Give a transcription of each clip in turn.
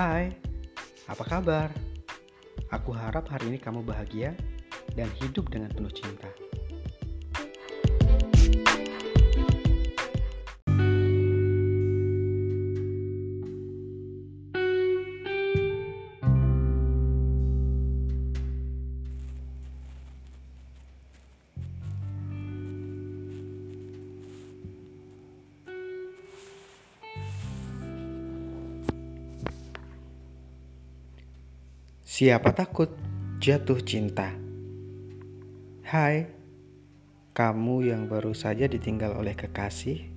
Hai, apa kabar? Aku harap hari ini kamu bahagia dan hidup dengan penuh cinta. Siapa takut jatuh cinta? Hai, kamu yang baru saja ditinggal oleh kekasih.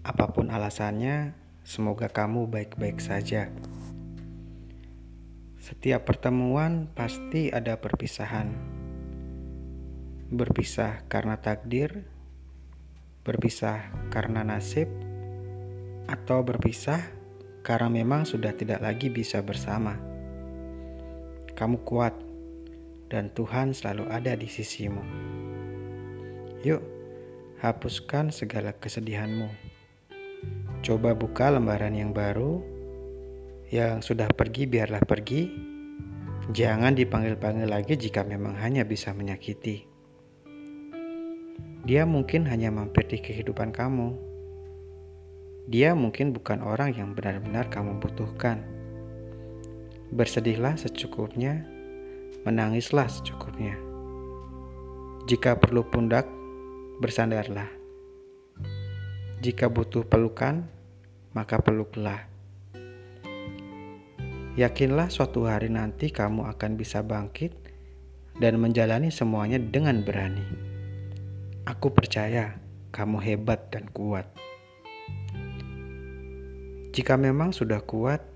Apa pun alasannya, semoga kamu baik-baik saja. Setiap pertemuan pasti ada perpisahan. Berpisah karena takdir, berpisah karena nasib, atau berpisah karena memang sudah tidak lagi bisa bersama. Kamu kuat, dan Tuhan selalu ada di sisimu. Yuk, hapuskan segala kesedihanmu. Coba buka lembaran yang baru. Yang sudah pergi, biarlah pergi. Jangan dipanggil-panggil lagi jika memang hanya bisa menyakiti. Dia mungkin hanya mampir di kehidupan kamu. Dia mungkin bukan orang yang benar-benar kamu butuhkan Bersedihlah secukupnya, menangislah secukupnya. Jika perlu pundak, bersandarlah. Jika butuh pelukan, maka peluklah. Yakinlah suatu hari nanti kamu akan bisa bangkit dan menjalani semuanya dengan berani. Aku percaya kamu hebat dan kuat. Jika memang sudah kuat,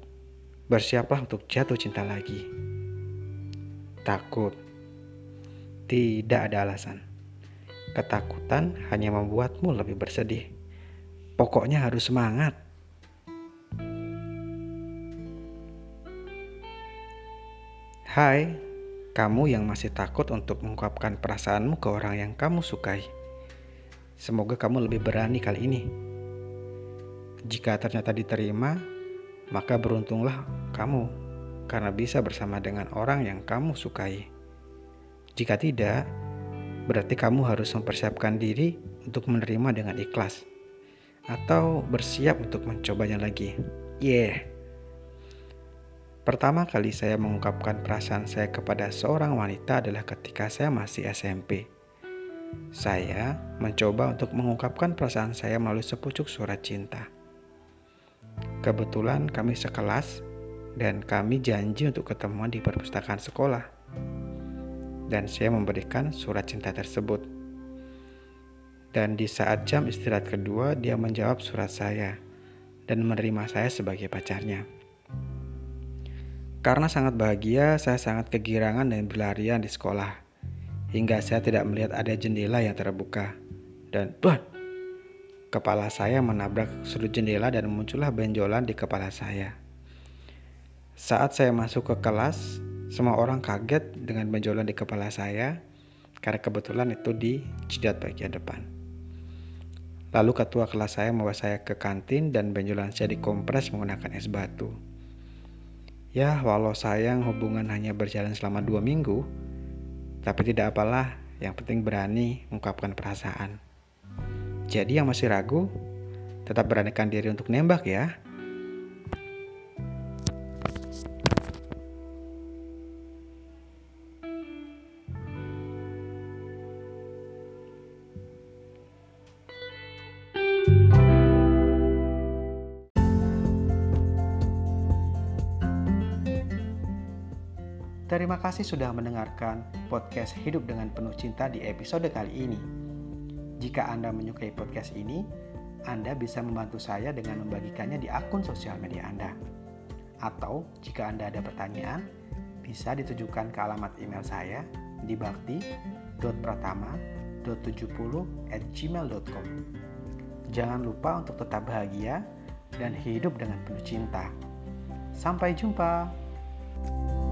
bersiaplah untuk jatuh cinta lagi. Takut. Tidak ada alasan. Ketakutan hanya membuatmu lebih bersedih. Pokoknya harus semangat. Hai, kamu yang masih takut untuk mengungkapkan perasaanmu ke orang yang kamu sukai. Semoga kamu lebih berani kali ini. Jika ternyata diterima, maka beruntunglah kamu karena bisa bersama dengan orang yang kamu sukai. Jika tidak, berarti kamu harus mempersiapkan diri untuk menerima dengan ikhlas atau bersiap untuk mencobanya lagi. Yeah. Pertama kali saya mengungkapkan perasaan saya kepada seorang wanita adalah ketika saya masih SMP. Saya mencoba untuk mengungkapkan perasaan saya melalui sepucuk surat cinta. Kebetulan kami sekelas dan kami janji untuk ketemuan di perpustakaan sekolah. Dan saya memberikan surat cinta tersebut. Dan di saat jam istirahat kedua, dia menjawab surat saya dan menerima saya sebagai pacarnya. Karena sangat bahagia, saya sangat kegirangan dan berlarian di sekolah. Hingga saya tidak melihat ada jendela yang terbuka. Dan, bah, Kepala saya menabrak sudut jendela dan muncullah benjolan di kepala saya. Saat saya masuk ke kelas, semua orang kaget dengan benjolan di kepala saya karena kebetulan itu di jidat bagian depan. Lalu ketua kelas saya membawa saya ke kantin dan benjolan saya dikompres menggunakan es batu. Ya, walau sayang hubungan hanya berjalan selama dua minggu, tapi tidak apalah, yang penting berani mengungkapkan perasaan. Jadi yang masih ragu, tetap beranikan diri untuk nembak ya. Terima kasih sudah mendengarkan podcast Hidup dengan Penuh Cinta di episode kali ini. Jika Anda menyukai podcast ini, Anda bisa membantu saya dengan membagikannya di akun sosial media Anda. Atau jika Anda ada pertanyaan, bisa ditujukan ke alamat email saya di bakti.pratama.70 at gmail.com Jangan lupa untuk tetap bahagia dan hidup dengan penuh cinta. Sampai jumpa. thank you